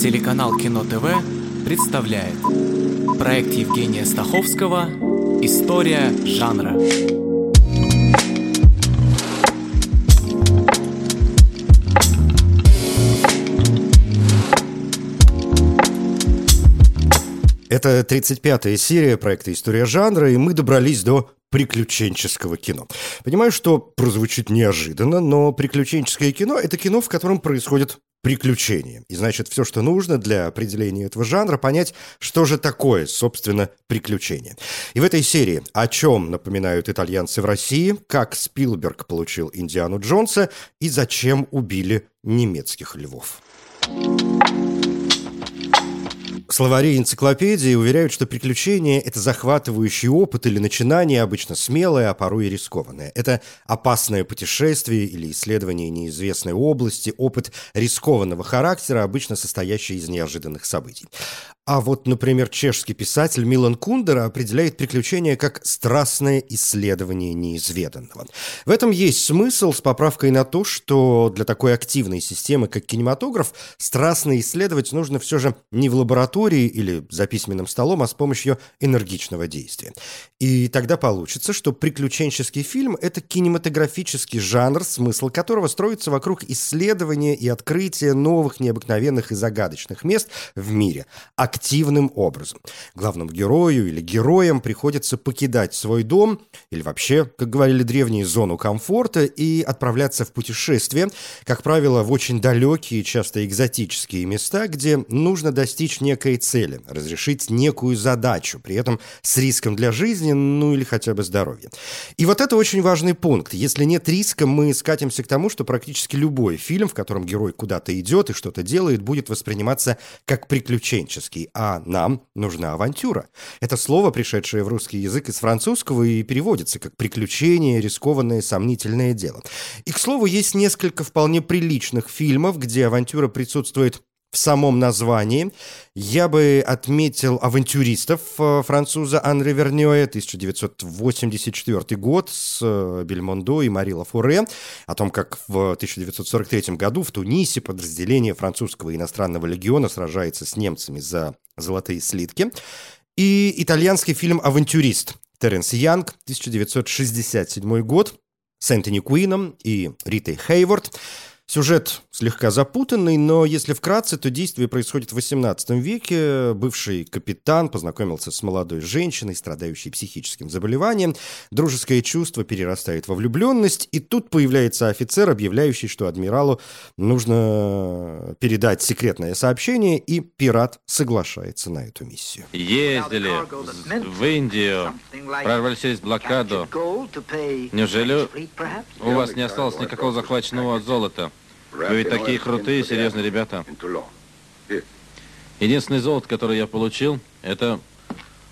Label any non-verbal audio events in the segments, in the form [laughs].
Телеканал Кино ТВ представляет проект Евгения Стаховского «История жанра». Это 35-я серия проекта «История жанра», и мы добрались до приключенческого кино. Понимаю, что прозвучит неожиданно, но приключенческое кино – это кино, в котором происходит приключения. И значит, все, что нужно для определения этого жанра, понять, что же такое, собственно, приключение. И в этой серии о чем напоминают итальянцы в России, как Спилберг получил Индиану Джонса и зачем убили немецких львов. Словари и энциклопедии уверяют, что приключения – это захватывающий опыт или начинание, обычно смелое, а порой и рискованное. Это опасное путешествие или исследование неизвестной области, опыт рискованного характера, обычно состоящий из неожиданных событий. А вот, например, чешский писатель Милан Кундера определяет приключения как страстное исследование неизведанного. В этом есть смысл с поправкой на то, что для такой активной системы, как кинематограф, страстно исследовать нужно все же не в лаборатории или за письменным столом, а с помощью энергичного действия. И тогда получится, что приключенческий фильм – это кинематографический жанр, смысл которого строится вокруг исследования и открытия новых, необыкновенных и загадочных мест в мире – активным образом. Главному герою или героям приходится покидать свой дом или вообще, как говорили древние, зону комфорта и отправляться в путешествие, как правило, в очень далекие, часто экзотические места, где нужно достичь некой цели, разрешить некую задачу, при этом с риском для жизни, ну или хотя бы здоровья. И вот это очень важный пункт. Если нет риска, мы скатимся к тому, что практически любой фильм, в котором герой куда-то идет и что-то делает, будет восприниматься как приключенческий а нам нужна авантюра. Это слово, пришедшее в русский язык из французского, и переводится как «приключение», «рискованное», «сомнительное дело». И, к слову, есть несколько вполне приличных фильмов, где авантюра присутствует в самом названии. Я бы отметил «Авантюристов» э, француза Анри Вернёя, 1984 год, с э, Бельмондо и Марила Фуре, о том, как в 1943 году в Тунисе подразделение французского иностранного легиона сражается с немцами за золотые слитки. И итальянский фильм «Авантюрист» Теренс Янг, 1967 год, с Энтони Куином и Ритой Хейворд – Сюжет слегка запутанный, но если вкратце, то действие происходит в XVIII веке. Бывший капитан познакомился с молодой женщиной, страдающей психическим заболеванием. Дружеское чувство перерастает во влюбленность, и тут появляется офицер, объявляющий, что адмиралу нужно передать секретное сообщение, и пират соглашается на эту миссию. Ездили в Индию, прорвались через блокаду. Неужели у вас не осталось никакого захваченного золота? Вы ведь такие крутые, серьезные ребята. Единственный золото, которое я получил, это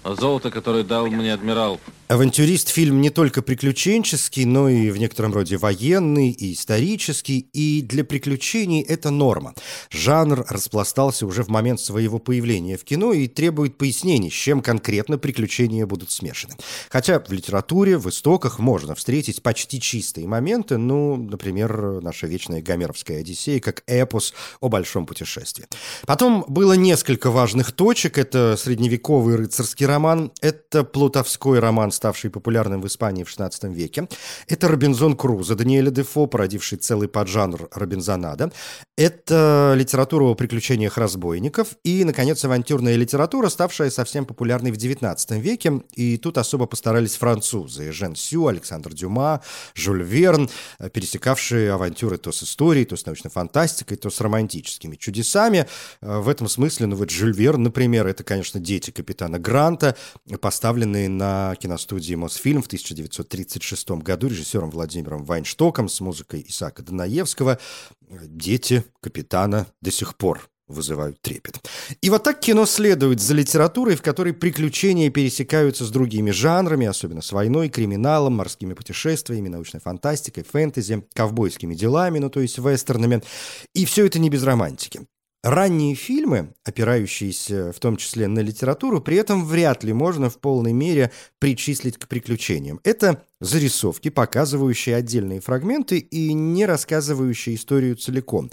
золото, которое дал мне адмирал Авантюрист фильм не только приключенческий, но и в некотором роде военный и исторический, и для приключений это норма. Жанр распластался уже в момент своего появления в кино и требует пояснений, с чем конкретно приключения будут смешаны. Хотя в литературе, в истоках можно встретить почти чистые моменты, ну, например, наша вечная Гомеровская Одиссея, как эпос о большом путешествии. Потом было несколько важных точек. Это средневековый рыцарский роман, это плутовской роман ставший популярным в Испании в XVI веке. Это Робинзон Крузо Даниэля Дефо, породивший целый поджанр Робинзонада. Это литература о приключениях разбойников. И, наконец, авантюрная литература, ставшая совсем популярной в XIX веке. И тут особо постарались французы. Жен Сю, Александр Дюма, Жюль Верн, пересекавшие авантюры то с историей, то с научной фантастикой, то с романтическими чудесами. В этом смысле, ну вот Жюль Верн, например, это, конечно, дети капитана Гранта, поставленные на киностудию студии «Мосфильм» в 1936 году режиссером Владимиром Вайнштоком с музыкой Исаака Данаевского. Дети капитана до сих пор вызывают трепет. И вот так кино следует за литературой, в которой приключения пересекаются с другими жанрами, особенно с войной, криминалом, морскими путешествиями, научной фантастикой, фэнтези, ковбойскими делами, ну то есть вестернами. И все это не без романтики. Ранние фильмы, опирающиеся в том числе на литературу, при этом вряд ли можно в полной мере причислить к приключениям. Это зарисовки, показывающие отдельные фрагменты и не рассказывающие историю целиком.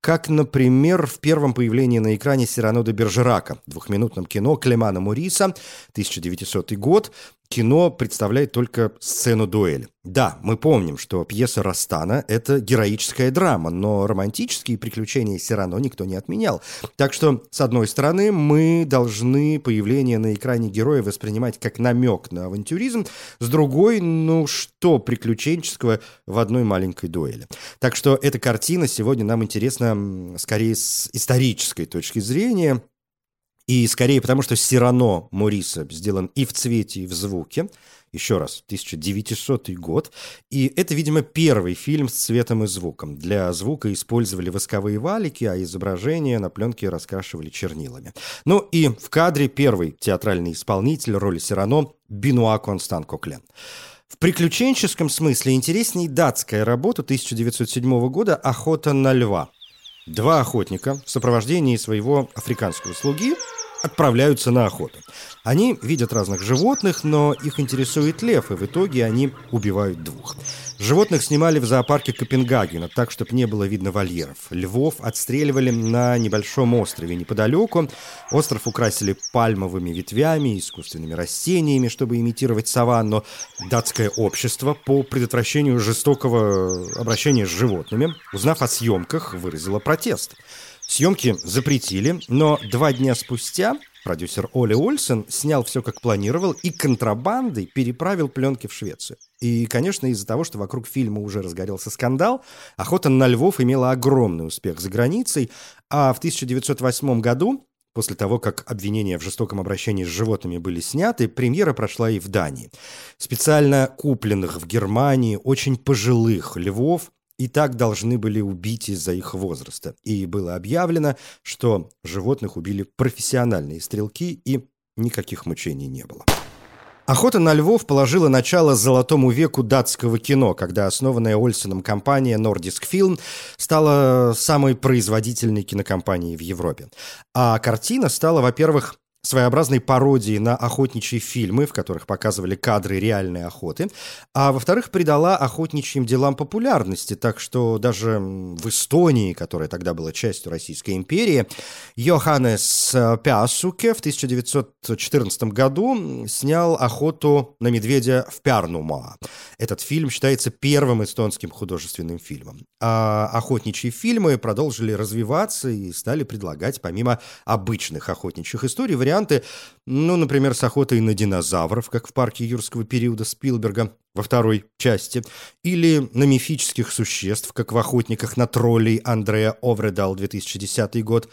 Как, например, в первом появлении на экране Сирано де Бержерака, двухминутном кино Клемана Муриса, 1900 год, кино представляет только сцену дуэли. Да, мы помним, что пьеса Растана – это героическая драма, но романтические приключения Сирано никто не отменял. Так что, с одной стороны, мы должны появление на экране героя воспринимать как намек на авантюризм, с другой, ну что приключенческого в одной маленькой дуэли. Так что эта картина сегодня нам интересна скорее с исторической точки зрения, и скорее потому, что Сирано Мориса сделан и в цвете, и в звуке. Еще раз, 1900 год. И это, видимо, первый фильм с цветом и звуком. Для звука использовали восковые валики, а изображения на пленке раскрашивали чернилами. Ну и в кадре первый театральный исполнитель роли Сирано Бенуа Констан Коклен. В приключенческом смысле интересней датская работа 1907 года «Охота на льва». Два охотника в сопровождении своего африканского слуги отправляются на охоту. Они видят разных животных, но их интересует лев, и в итоге они убивают двух. Животных снимали в зоопарке Копенгагена, так, чтобы не было видно вольеров. Львов отстреливали на небольшом острове неподалеку. Остров украсили пальмовыми ветвями, искусственными растениями, чтобы имитировать саванну. Датское общество по предотвращению жестокого обращения с животными, узнав о съемках, выразило протест. Съемки запретили, но два дня спустя продюсер Оли Ольсен снял все как планировал и контрабандой переправил пленки в Швецию. И, конечно, из-за того, что вокруг фильма уже разгорелся скандал, «Охота на львов» имела огромный успех за границей, а в 1908 году После того, как обвинения в жестоком обращении с животными были сняты, премьера прошла и в Дании. Специально купленных в Германии очень пожилых львов и так должны были убить из-за их возраста. И было объявлено, что животных убили профессиональные стрелки, и никаких мучений не было. Охота на львов положила начало золотому веку датского кино, когда основанная Ольсеном компания Nordisk Film стала самой производительной кинокомпанией в Европе. А картина стала, во-первых, своеобразной пародией на охотничьи фильмы, в которых показывали кадры реальной охоты, а во-вторых, придала охотничьим делам популярности, так что даже в Эстонии, которая тогда была частью Российской империи, Йоханнес Пясуке в 1914 году снял «Охоту на медведя в Пярнума». Этот фильм считается первым эстонским художественным фильмом. А охотничьи фильмы продолжили развиваться и стали предлагать, помимо обычных охотничьих историй, варианты варианты, ну, например, с охотой на динозавров, как в парке юрского периода Спилберга во второй части, или на мифических существ, как в «Охотниках на троллей» Андрея Овредал 2010 год,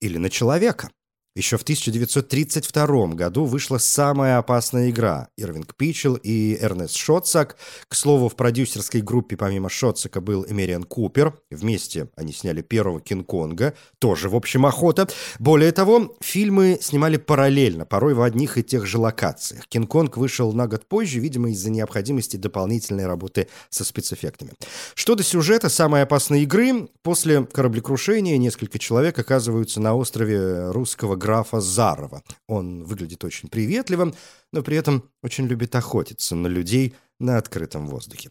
или на человека – еще в 1932 году вышла самая опасная игра Ирвинг Пичел и Эрнест Шотсак. К слову, в продюсерской группе помимо Шотсака был Эмериан Купер. Вместе они сняли первого Кинг-Конга, тоже, в общем, охота. Более того, фильмы снимали параллельно, порой в одних и тех же локациях. Кинг-Конг вышел на год позже, видимо, из-за необходимости дополнительной работы со спецэффектами. Что до сюжета самой опасной игры, после кораблекрушения несколько человек оказываются на острове русского графа Зарова. Он выглядит очень приветливым, но при этом очень любит охотиться на людей на открытом воздухе.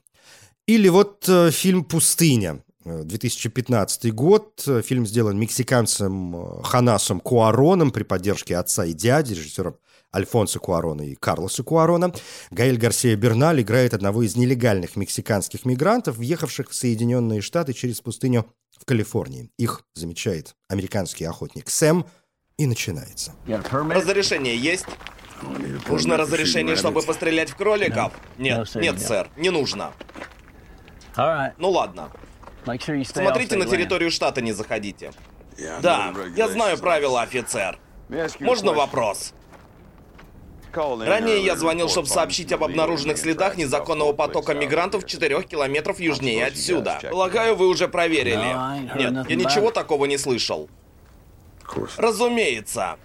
Или вот э, фильм «Пустыня», 2015 э, год. Фильм сделан мексиканцем э, Ханасом Куароном при поддержке отца и дяди, режиссеров Альфонсо Куарона и Карлоса Куарона. Гаэль Гарсия Берналь играет одного из нелегальных мексиканских мигрантов, въехавших в Соединенные Штаты через пустыню в Калифорнии. Их замечает американский охотник Сэм – и начинается. Разрешение есть? Нужно разрешение, чтобы пострелять в кроликов? Нет, нет, сэр, не нужно. Ну ладно. Смотрите на территорию штата, не заходите. Да, я знаю правила, офицер. Можно вопрос? Ранее я звонил, чтобы сообщить об обнаруженных следах незаконного потока мигрантов 4 километров южнее отсюда. Полагаю, вы уже проверили. Нет, я ничего такого не слышал. Разумеется.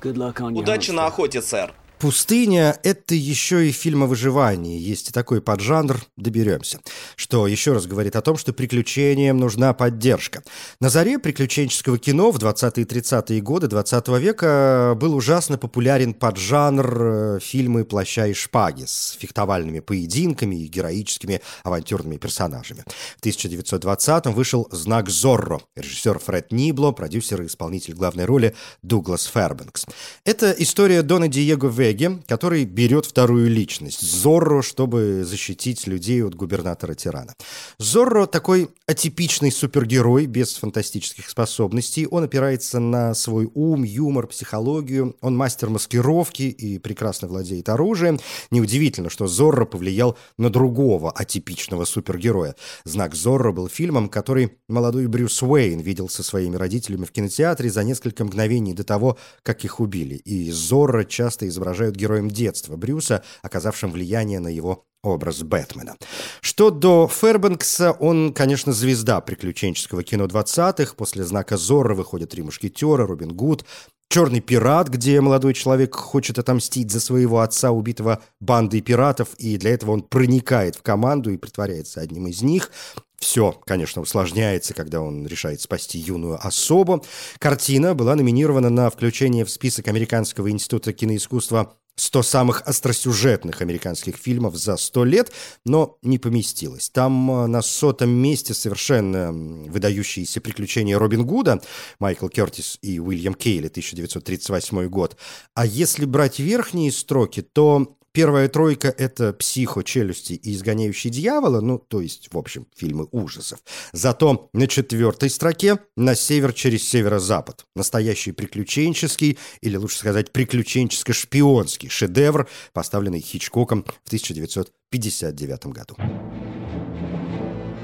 Удачи на охоте, сэр. Пустыня – это еще и фильм о выживании. Есть и такой поджанр, доберемся. Что еще раз говорит о том, что приключениям нужна поддержка. На заре приключенческого кино в 20-е и 30-е годы 20 века был ужасно популярен поджанр э, фильмы «Плаща и шпаги» с фехтовальными поединками и героическими авантюрными персонажами. В 1920-м вышел «Знак Зорро», режиссер Фред Нибло, продюсер и исполнитель главной роли Дуглас Фербенкс. Это история Дона Диего Ве Веге, который берет вторую личность, Зорро, чтобы защитить людей от губернатора-тирана. Зорро такой атипичный супергерой без фантастических способностей. Он опирается на свой ум, юмор, психологию. Он мастер маскировки и прекрасно владеет оружием. Неудивительно, что Зорро повлиял на другого атипичного супергероя. «Знак Зорро» был фильмом, который молодой Брюс Уэйн видел со своими родителями в кинотеатре за несколько мгновений до того, как их убили. И Зорро часто изображает изображают героем детства Брюса, оказавшим влияние на его образ Бэтмена. Что до Фербенкса, он, конечно, звезда приключенческого кино 20-х. После «Знака Зорро» выходят «Три мушкетера», «Робин Гуд», «Черный пират», где молодой человек хочет отомстить за своего отца, убитого бандой пиратов, и для этого он проникает в команду и притворяется одним из них. Все, конечно, усложняется, когда он решает спасти юную особу. Картина была номинирована на включение в список Американского института киноискусства 100 самых остросюжетных американских фильмов за 100 лет, но не поместилась. Там э, на сотом месте совершенно выдающиеся приключения Робин Гуда, Майкл Кертис и Уильям Кейли, 1938 год. А если брать верхние строки, то Первая тройка — это «Психо», «Челюсти» и «Изгоняющий дьявола», ну, то есть, в общем, фильмы ужасов. Зато на четвертой строке «На север через северо-запад». Настоящий приключенческий, или лучше сказать, приключенческо-шпионский шедевр, поставленный Хичкоком в 1959 году.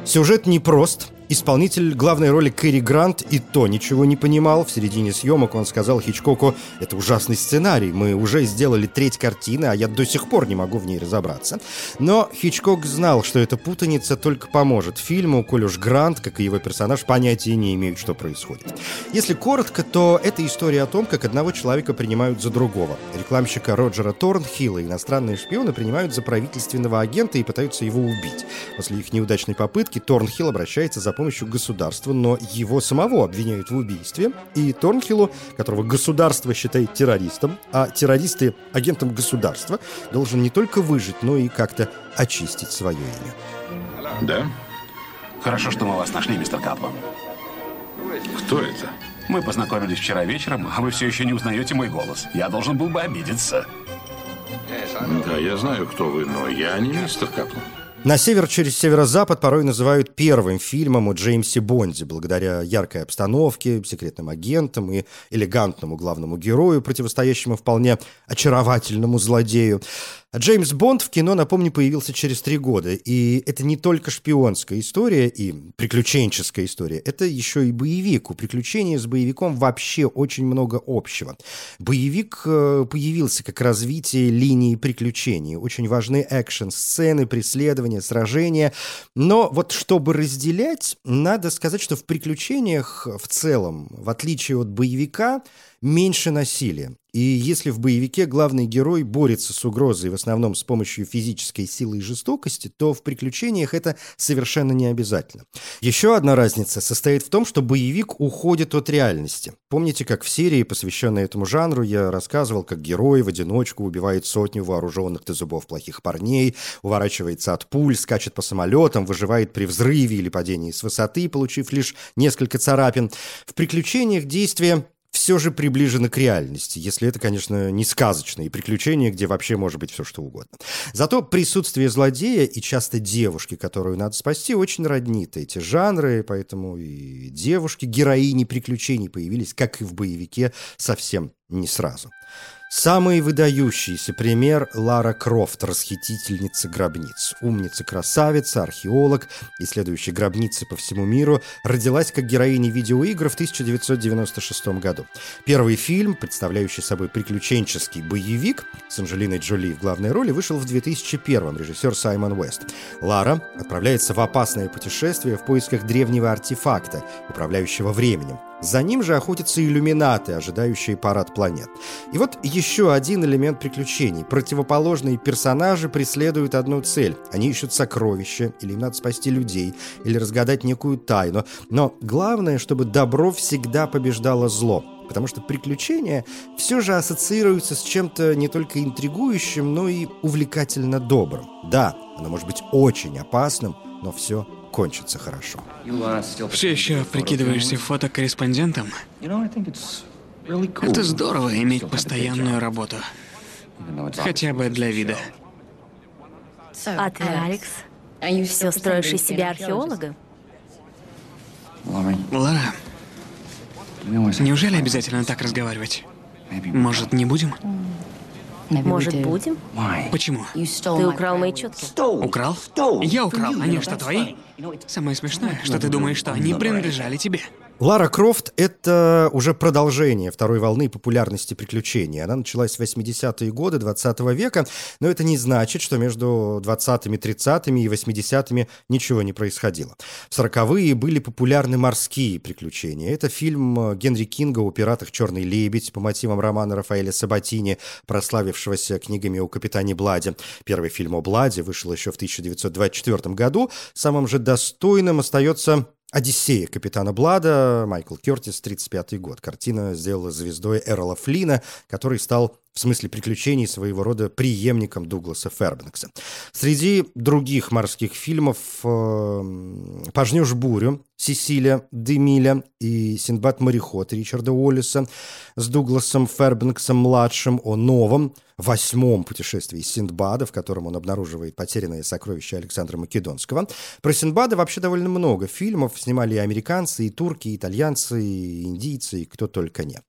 Сюжет непрост, Исполнитель главной роли Кэрри Грант и то ничего не понимал. В середине съемок он сказал Хичкоку, это ужасный сценарий, мы уже сделали треть картины, а я до сих пор не могу в ней разобраться. Но Хичкок знал, что эта путаница только поможет фильму, коль уж Грант, как и его персонаж, понятия не имеют, что происходит. Если коротко, то это история о том, как одного человека принимают за другого. Рекламщика Роджера Торнхилла иностранные шпионы принимают за правительственного агента и пытаются его убить. После их неудачной попытки Торнхилл обращается за помощью помощью государства, но его самого обвиняют в убийстве, и Торнхиллу, которого государство считает террористом, а террористы агентом государства, должен не только выжить, но и как-то очистить свое имя. Да? Хорошо, что мы вас нашли, мистер Каплан. Кто это? Мы познакомились вчера вечером, а вы все еще не узнаете мой голос. Я должен был бы обидеться. Да, я знаю, кто вы, но я не мистер Каплан. На север через северо-запад порой называют первым фильмом о Джеймсе Бонде, благодаря яркой обстановке, секретным агентам и элегантному главному герою, противостоящему вполне очаровательному злодею. А Джеймс Бонд в кино, напомню, появился через три года. И это не только шпионская история и приключенческая история, это еще и боевик. У приключения с боевиком вообще очень много общего. Боевик э, появился как развитие линии приключений. Очень важны экшн-сцены, преследования, сражения. Но вот чтобы разделять, надо сказать, что в приключениях в целом, в отличие от боевика, меньше насилия. И если в боевике главный герой борется с угрозой в основном с помощью физической силы и жестокости, то в приключениях это совершенно не обязательно. Еще одна разница состоит в том, что боевик уходит от реальности. Помните, как в серии, посвященной этому жанру, я рассказывал, как герой в одиночку убивает сотню вооруженных до зубов плохих парней, уворачивается от пуль, скачет по самолетам, выживает при взрыве или падении с высоты, получив лишь несколько царапин. В приключениях действия все же приближено к реальности, если это, конечно, не сказочные приключения, где вообще может быть все что угодно. Зато присутствие злодея и часто девушки, которую надо спасти, очень роднит эти жанры, поэтому и девушки, героини приключений появились, как и в боевике, совсем не сразу. Самый выдающийся пример – Лара Крофт, расхитительница гробниц. Умница-красавица, археолог, исследующая гробницы по всему миру, родилась как героиня видеоигр в 1996 году. Первый фильм, представляющий собой приключенческий боевик с Анджелиной Джоли в главной роли, вышел в 2001 режиссер Саймон Уэст. Лара отправляется в опасное путешествие в поисках древнего артефакта, управляющего временем. За ним же охотятся иллюминаты, ожидающие парад планет. И вот еще один элемент приключений. Противоположные персонажи преследуют одну цель. Они ищут сокровища, или им надо спасти людей, или разгадать некую тайну. Но главное, чтобы добро всегда побеждало зло потому что приключения все же ассоциируются с чем-то не только интригующим, но и увлекательно добрым. Да, оно может быть очень опасным, но все кончится хорошо. Все еще прикидываешься фотокорреспондентом? Это здорово иметь постоянную работу. Хотя бы для вида. А ты, Алекс, все строишь из себя археолога? Лара, неужели обязательно так разговаривать? Может, не будем? Может, будем? Почему? Ты украл мои четки. Украл? Я украл. Они что, твои? Самое смешное, что ты думаешь, что они принадлежали тебе. Лара Крофт — это уже продолжение второй волны популярности приключений. Она началась в 80-е годы 20 -го века, но это не значит, что между 20-ми, 30-ми и 80-ми ничего не происходило. В 40-е были популярны морские приключения. Это фильм Генри Кинга о пиратах «Черный лебедь» по мотивам романа Рафаэля Сабатини, прославившегося книгами о капитане Бладе. Первый фильм о Бладе вышел еще в 1924 году. Самым же достойным остается «Одиссея» капитана Блада, Майкл Кертис, 35 год. Картина сделала звездой Эрла Флина, который стал в смысле приключений своего рода преемником Дугласа Фербенкса. Среди других морских фильмов э, «Пожнешь бурю», «Сесилия», «Демиля» и «Синдбад-мореход» Ричарда Уоллиса с Дугласом Фербенксом-младшим о новом, восьмом путешествии Синдбада, в котором он обнаруживает потерянное сокровище Александра Македонского. Про Синдбада вообще довольно много фильмов. Снимали и американцы, и турки, и итальянцы, и индийцы, и кто только не.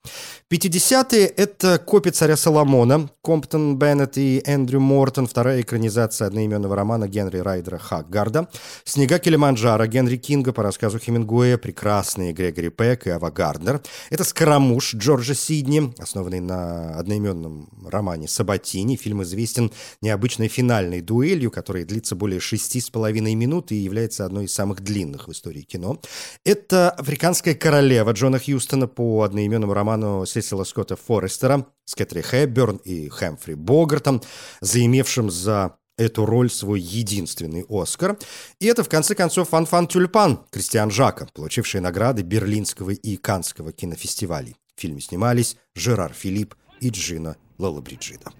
50-е — это «Копия царя Соломона» Соломона, Комптон Беннет и Эндрю Мортон, вторая экранизация одноименного романа Генри Райдера Хаггарда, «Снега Килиманджаро» Генри Кинга по рассказу Хемингуэя, прекрасные Грегори Пек и Ава Гарднер. Это «Скоромуш» Джорджа Сидни, основанный на одноименном романе Сабатини. Фильм известен необычной финальной дуэлью, которая длится более шести с половиной минут и является одной из самых длинных в истории кино. Это «Африканская королева» Джона Хьюстона по одноименному роману Сесила Скотта Форестера с Кэтри Хэбберн и Хэмфри Богартом, заимевшим за эту роль свой единственный Оскар. И это, в конце концов, «Фанфан Тюльпан» Кристиан Жака, получивший награды Берлинского и Канского кинофестивалей. В фильме снимались Жерар Филипп и Джина Лолабриджида.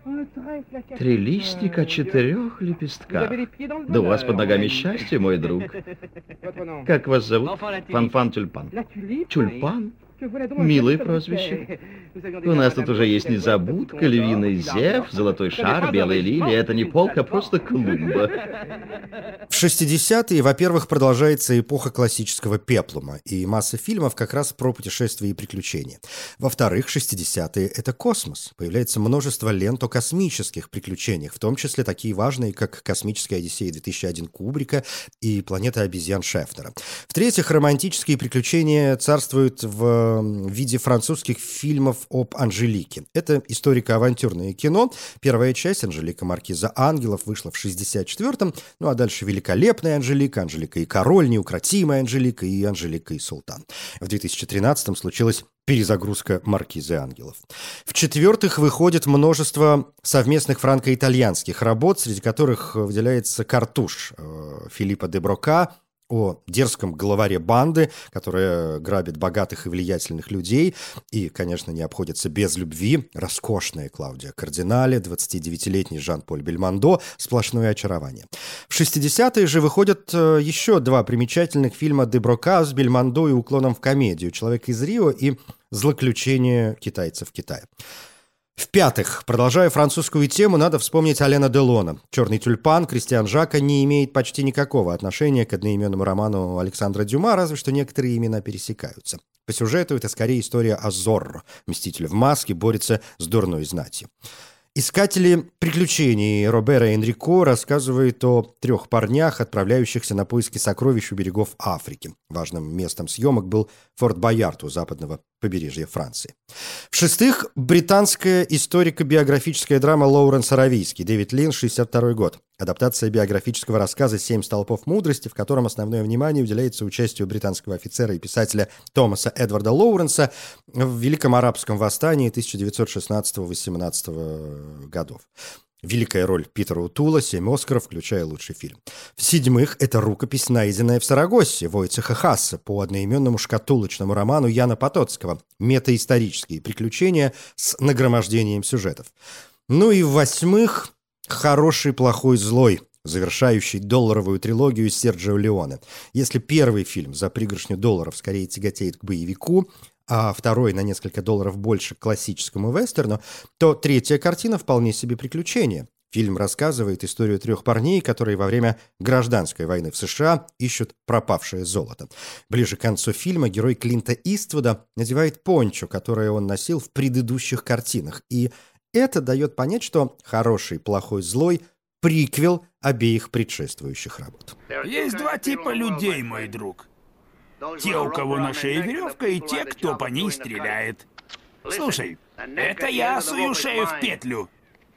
Три листика четырех лепестках. Да у вас под ногами счастье, мой друг. [laughs] Как вас зовут? Фанфан Тюльпан. Тюльпан? Милое прозвище. У нас тут уже есть незабудка, львиный зев, золотой шар, белая лилия. Это не полк, а просто клумба. В 60-е, во-первых, продолжается эпоха классического пеплума, и масса фильмов как раз про путешествия и приключения. Во-вторых, 60-е — это космос. Появляется множество лент о космических приключениях, в том числе такие важные, как «Космическая Одиссея-2001» Кубрика и «Планета обезьян» Шефтера. В-третьих, романтические приключения царствуют в в виде французских фильмов об Анжелике. Это историко-авантюрное кино. Первая часть «Анжелика Маркиза Ангелов» вышла в 64-м, ну а дальше «Великолепная Анжелика», «Анжелика и король», «Неукротимая Анжелика» и «Анжелика и султан». В 2013-м случилась перезагрузка «Маркизы ангелов». В-четвертых, выходит множество совместных франко-итальянских работ, среди которых выделяется «Картуш» э, Филиппа де Брока, о дерзком главаре банды, которая грабит богатых и влиятельных людей и, конечно, не обходится без любви. Роскошная Клаудия Кардинале, 29-летний Жан-Поль Бельмондо, сплошное очарование. В 60-е же выходят э, еще два примечательных фильма Деброка с Бельмондо и уклоном в комедию «Человек из Рио» и «Злоключение китайцев Китае». В-пятых, продолжая французскую тему, надо вспомнить Алена Делона. «Черный тюльпан» Кристиан Жака не имеет почти никакого отношения к одноименному роману Александра Дюма, разве что некоторые имена пересекаются. По сюжету это скорее история о Зорро. Мститель в маске борется с дурной знатью. Искатели приключений Робера Энрико рассказывают о трех парнях, отправляющихся на поиски сокровищ у берегов Африки. Важным местом съемок был Форт Боярд у западного побережья Франции. В-шестых, британская историко-биографическая драма Лоуренс Аравийский, Дэвид Лин, 62 год. Адаптация биографического рассказа «Семь столпов мудрости», в котором основное внимание уделяется участию британского офицера и писателя Томаса Эдварда Лоуренса в Великом арабском восстании 1916-18 годов. Великая роль Питера Утула, семь Оскаров, включая лучший фильм. В-седьмых, это рукопись, найденная в Сарагосе, Войцеха Хасса, по одноименному шкатулочному роману Яна Потоцкого «Метаисторические приключения с нагромождением сюжетов». Ну и в-восьмых, «Хороший, плохой, злой», завершающий долларовую трилогию Серджио Леоне. Если первый фильм за пригоршню долларов скорее тяготеет к боевику, а второй на несколько долларов больше к классическому вестерну, то третья картина вполне себе приключение. Фильм рассказывает историю трех парней, которые во время гражданской войны в США ищут пропавшее золото. Ближе к концу фильма герой Клинта Иствуда надевает пончо, которое он носил в предыдущих картинах. И это дает понять, что «Хороший, плохой, злой» — приквел обеих предшествующих работ. Есть два типа людей, мой друг. Те, у кого на шее веревка, и те, кто по ней стреляет. Слушай, это я сую шею в петлю.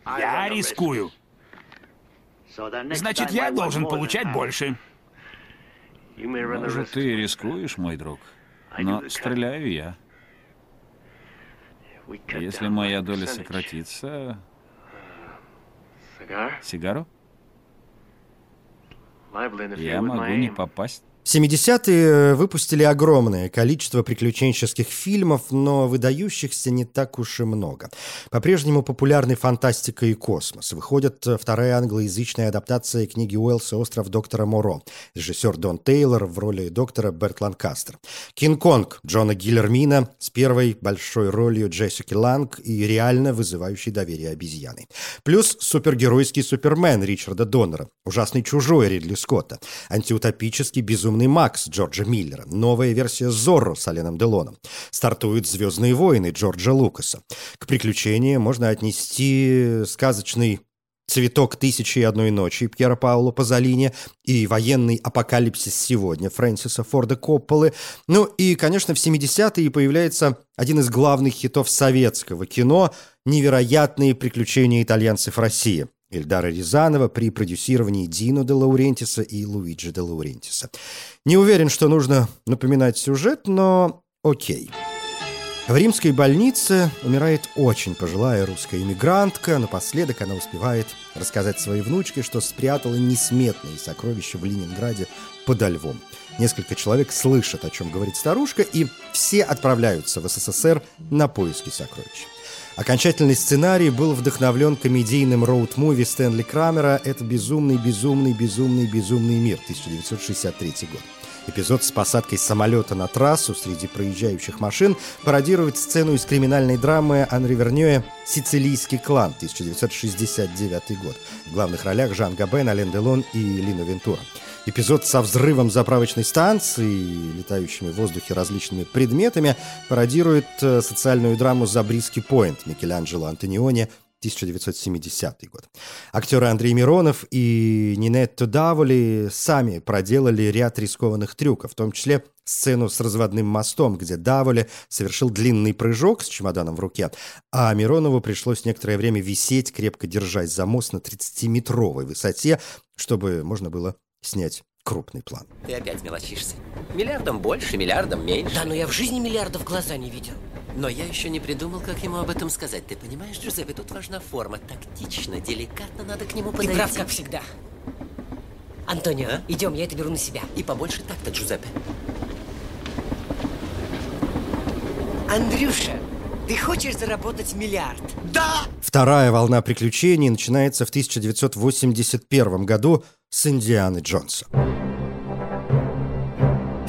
Я рискую. Значит, я должен получать больше. Может, ты рискуешь, мой друг, но стреляю я. Если моя доля сократится... Сигару? Я могу не попасть 70-е выпустили огромное количество приключенческих фильмов, но выдающихся не так уж и много. По-прежнему популярны фантастика и космос. Выходит вторая англоязычная адаптация книги Уэллса «Остров доктора Моро». Режиссер Дон Тейлор в роли доктора Берт Ланкастер. «Кинг-Конг» Джона Гиллермина с первой большой ролью Джессики Ланг и реально вызывающей доверие обезьяны. Плюс супергеройский Супермен Ричарда Доннера, ужасный чужой Ридли Скотта, антиутопический безумный «Безумный Макс» Джорджа Миллера, новая версия «Зорро» с Аленом Делоном. Стартуют «Звездные войны» Джорджа Лукаса. К приключениям можно отнести сказочный «Цветок тысячи и одной ночи» Пьера Пауло Пазолини и «Военный апокалипсис сегодня» Фрэнсиса Форда Копполы. Ну и, конечно, в 70-е появляется один из главных хитов советского кино «Невероятные приключения итальянцев России». Эльдара Рязанова при продюсировании Дино де Лаурентиса и Луиджи де Лаурентиса. Не уверен, что нужно напоминать сюжет, но окей. В римской больнице умирает очень пожилая русская иммигрантка. Напоследок она успевает рассказать своей внучке, что спрятала несметные сокровища в Ленинграде подо львом. Несколько человек слышат, о чем говорит старушка, и все отправляются в СССР на поиски сокровищ. Окончательный сценарий был вдохновлен комедийным роуд-муви Стэнли Крамера «Это безумный, безумный, безумный, безумный мир» 1963 год. Эпизод с посадкой самолета на трассу среди проезжающих машин пародирует сцену из криминальной драмы Анри Вернье «Сицилийский клан» 1969 год. В главных ролях Жан Габен, Ален Делон и Лина Вентура. Эпизод со взрывом заправочной станции, летающими в воздухе различными предметами, пародирует э, социальную драму «Забриски Пойнт» Микеланджело Антониони 1970 год. Актеры Андрей Миронов и Нинетто Даволи сами проделали ряд рискованных трюков, в том числе сцену с разводным мостом, где Даволи совершил длинный прыжок с чемоданом в руке, а Миронову пришлось некоторое время висеть, крепко держась за мост на 30-метровой высоте, чтобы можно было снять крупный план. Ты опять мелочишься. Миллиардом больше, миллиардом меньше. Да, но я в жизни миллиардов глаза не видел. Но я еще не придумал, как ему об этом сказать. Ты понимаешь, Джузеппе, тут важна форма. Тактично, деликатно надо к нему подойти. Ты прав, как всегда. Антонио, а? идем, я это беру на себя. И побольше так-то, Джузеппе. Андрюша, ты хочешь заработать миллиард? Да! Вторая волна приключений начинается в 1981 году с Индианы Джонса.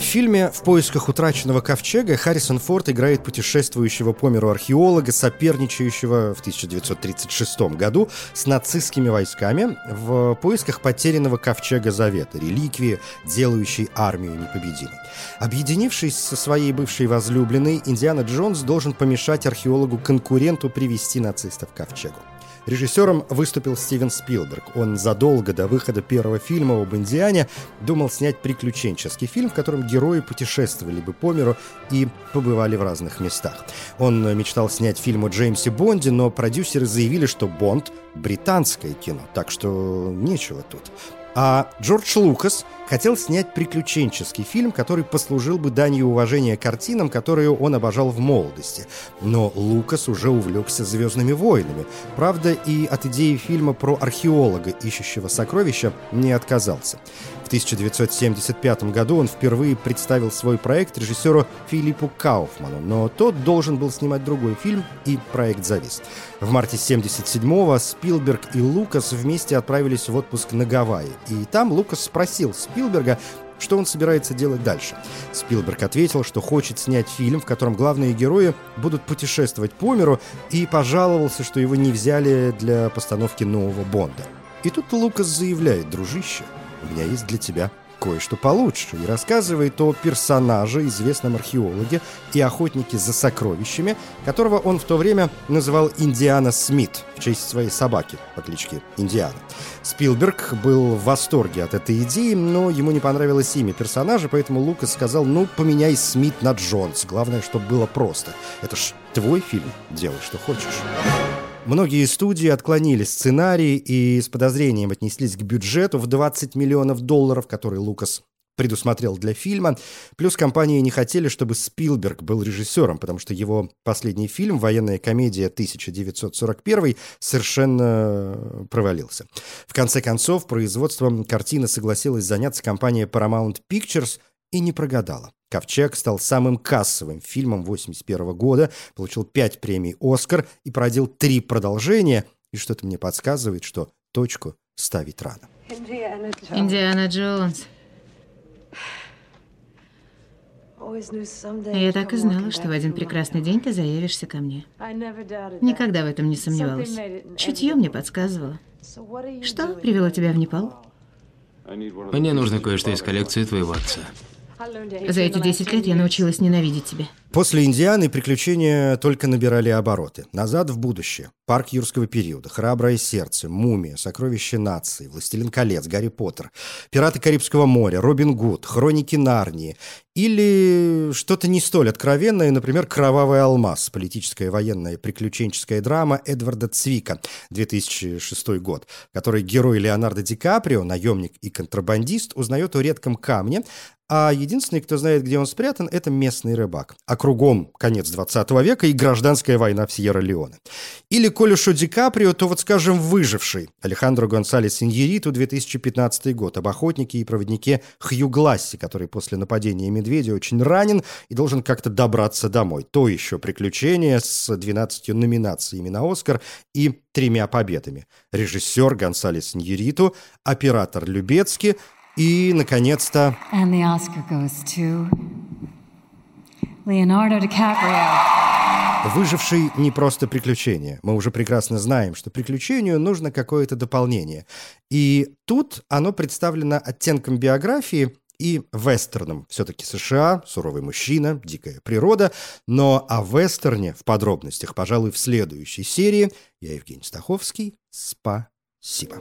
Фильме «В поисках утраченного ковчега» Харрисон Форд играет путешествующего по миру археолога, соперничающего в 1936 году с нацистскими войсками в поисках потерянного ковчега Завета, реликвии, делающей армию непобедимой. Объединившись со своей бывшей возлюбленной, Индиана Джонс должен помешать археологу-конкуренту привести нацистов к ковчегу. Режиссером выступил Стивен Спилберг. Он задолго до выхода первого фильма об Индиане думал снять приключенческий фильм, в котором герои путешествовали бы по миру и побывали в разных местах. Он мечтал снять фильм о Джеймсе Бонде, но продюсеры заявили, что Бонд — британское кино, так что нечего тут. А Джордж Лукас хотел снять приключенческий фильм, который послужил бы данью уважения картинам, которые он обожал в молодости. Но Лукас уже увлекся «Звездными войнами». Правда, и от идеи фильма про археолога, ищущего сокровища, не отказался. В 1975 году он впервые представил свой проект режиссеру Филиппу Кауфману, но тот должен был снимать другой фильм, и проект завис. В марте 1977-го Спилберг и Лукас вместе отправились в отпуск на Гавайи. И там Лукас спросил Спилберга, что он собирается делать дальше. Спилберг ответил, что хочет снять фильм, в котором главные герои будут путешествовать по миру, и пожаловался, что его не взяли для постановки нового Бонда. И тут Лукас заявляет, дружище, у меня есть для тебя кое-что получше, и рассказывает о персонаже, известном археологе и охотнике за сокровищами, которого он в то время называл Индиана Смит в честь своей собаки по кличке Индиана. Спилберг был в восторге от этой идеи, но ему не понравилось имя персонажа, поэтому Лукас сказал, ну, поменяй Смит на Джонс, главное, чтобы было просто. Это ж твой фильм, делай, что хочешь. Многие студии отклонили сценарий и с подозрением отнеслись к бюджету в 20 миллионов долларов, который Лукас предусмотрел для фильма. Плюс компании не хотели, чтобы Спилберг был режиссером, потому что его последний фильм, военная комедия 1941, совершенно провалился. В конце концов, производством картины согласилась заняться компания Paramount Pictures и не прогадала. «Ковчег» стал самым кассовым фильмом 1981 года, получил пять премий «Оскар» и породил три продолжения, и что-то мне подсказывает, что точку ставить рано. Индиана Джонс. Я так и знала, что в один прекрасный день ты заявишься ко мне. Никогда в этом не сомневалась. Чутье мне подсказывало. Что привело тебя в Непал? Мне нужно кое-что из коллекции твоего отца. За эти 10 лет я научилась ненавидеть тебя. После «Индианы» приключения только набирали обороты. «Назад в будущее», «Парк юрского периода», «Храброе сердце», «Мумия», «Сокровище нации», «Властелин колец», «Гарри Поттер», «Пираты Карибского моря», «Робин Гуд», «Хроники Нарнии» или что-то не столь откровенное, например, «Кровавый алмаз», политическая военная приключенческая драма Эдварда Цвика, 2006 год, в которой герой Леонардо Ди Каприо, наемник и контрабандист, узнает о редком камне, а единственный, кто знает, где он спрятан, это местный рыбак. А кругом конец 20 века и гражданская война в Сьерра-Леоне. Или, коли что Ди Каприо, то вот, скажем, «Выживший» Алехандро Гонсалес Иньериту, 2015 год, об охотнике и проводнике Хью Гласси, который после нападения медведя очень ранен и должен как-то добраться домой. То еще приключение с 12 номинациями на «Оскар» и тремя победами. Режиссер Гонсалес Иньериту, оператор Любецкий – и, наконец-то... Выживший не просто приключение. Мы уже прекрасно знаем, что приключению нужно какое-то дополнение. И тут оно представлено оттенком биографии и вестерном. Все-таки США, суровый мужчина, дикая природа. Но о вестерне в подробностях, пожалуй, в следующей серии. Я Евгений Стаховский. Спасибо.